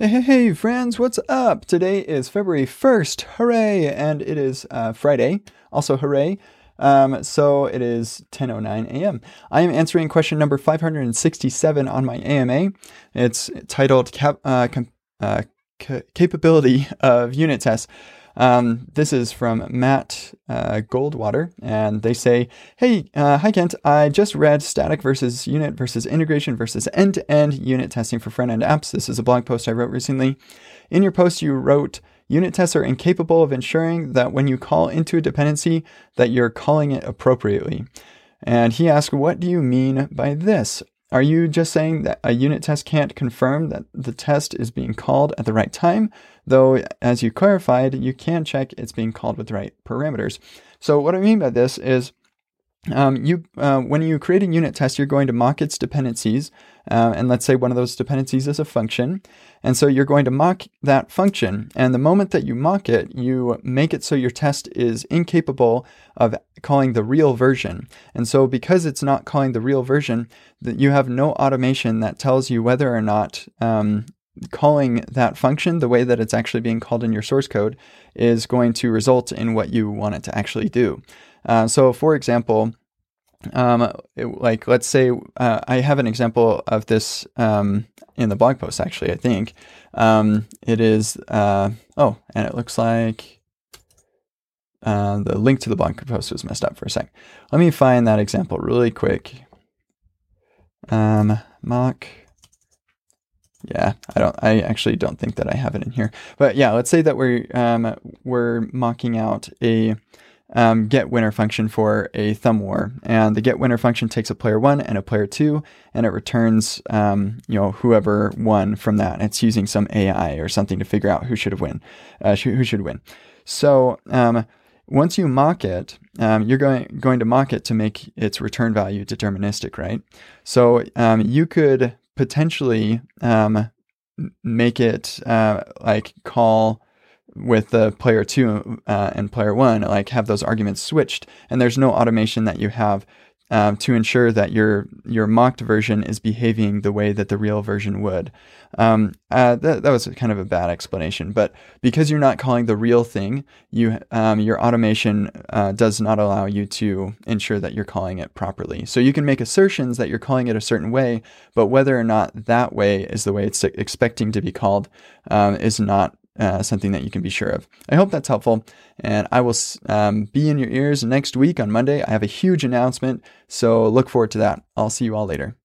Hey, hey, hey, friends, what's up? Today is February 1st. Hooray! And it is uh, Friday. Also, hooray. Um, so it is 10.09 a.m. I am answering question number 567 on my AMA. It's titled cap- uh, com- uh, c- Capability of Unit Tests. Um, this is from Matt uh, Goldwater, and they say, Hey, uh, hi Kent, I just read static versus unit versus integration versus end to end unit testing for front end apps. This is a blog post I wrote recently. In your post, you wrote, Unit tests are incapable of ensuring that when you call into a dependency, that you're calling it appropriately. And he asked, What do you mean by this? Are you just saying that a unit test can't confirm that the test is being called at the right time? Though, as you clarified, you can check it's being called with the right parameters. So, what I mean by this is um, you, uh, when you create a unit test, you're going to mock its dependencies. Uh, and let's say one of those dependencies is a function. And so you're going to mock that function. And the moment that you mock it, you make it so your test is incapable of calling the real version. And so because it's not calling the real version, that you have no automation that tells you whether or not um, calling that function the way that it's actually being called in your source code is going to result in what you want it to actually do. Uh, so, for example, um, it, like let's say uh, I have an example of this um, in the blog post. Actually, I think um, it is. Uh, oh, and it looks like uh, the link to the blog post was messed up for a sec. Let me find that example really quick. Um, mock. Yeah, I don't. I actually don't think that I have it in here. But yeah, let's say that we're um, we're mocking out a um, get winner function for a thumb war, and the get winner function takes a player one and a player two, and it returns um, you know whoever won from that. It's using some AI or something to figure out who should have win, uh, who should win. So um, once you mock it, um, you're going going to mock it to make its return value deterministic, right? So um, you could potentially um, make it uh, like call with the player two uh, and player one, like have those arguments switched, and there's no automation that you have um, to ensure that your your mocked version is behaving the way that the real version would. Um, uh, that, that was kind of a bad explanation, but because you're not calling the real thing, you um, your automation uh, does not allow you to ensure that you're calling it properly. So you can make assertions that you're calling it a certain way, but whether or not that way is the way it's expecting to be called um, is not uh, something that you can be sure of. I hope that's helpful, and I will um, be in your ears next week on Monday. I have a huge announcement, so look forward to that. I'll see you all later.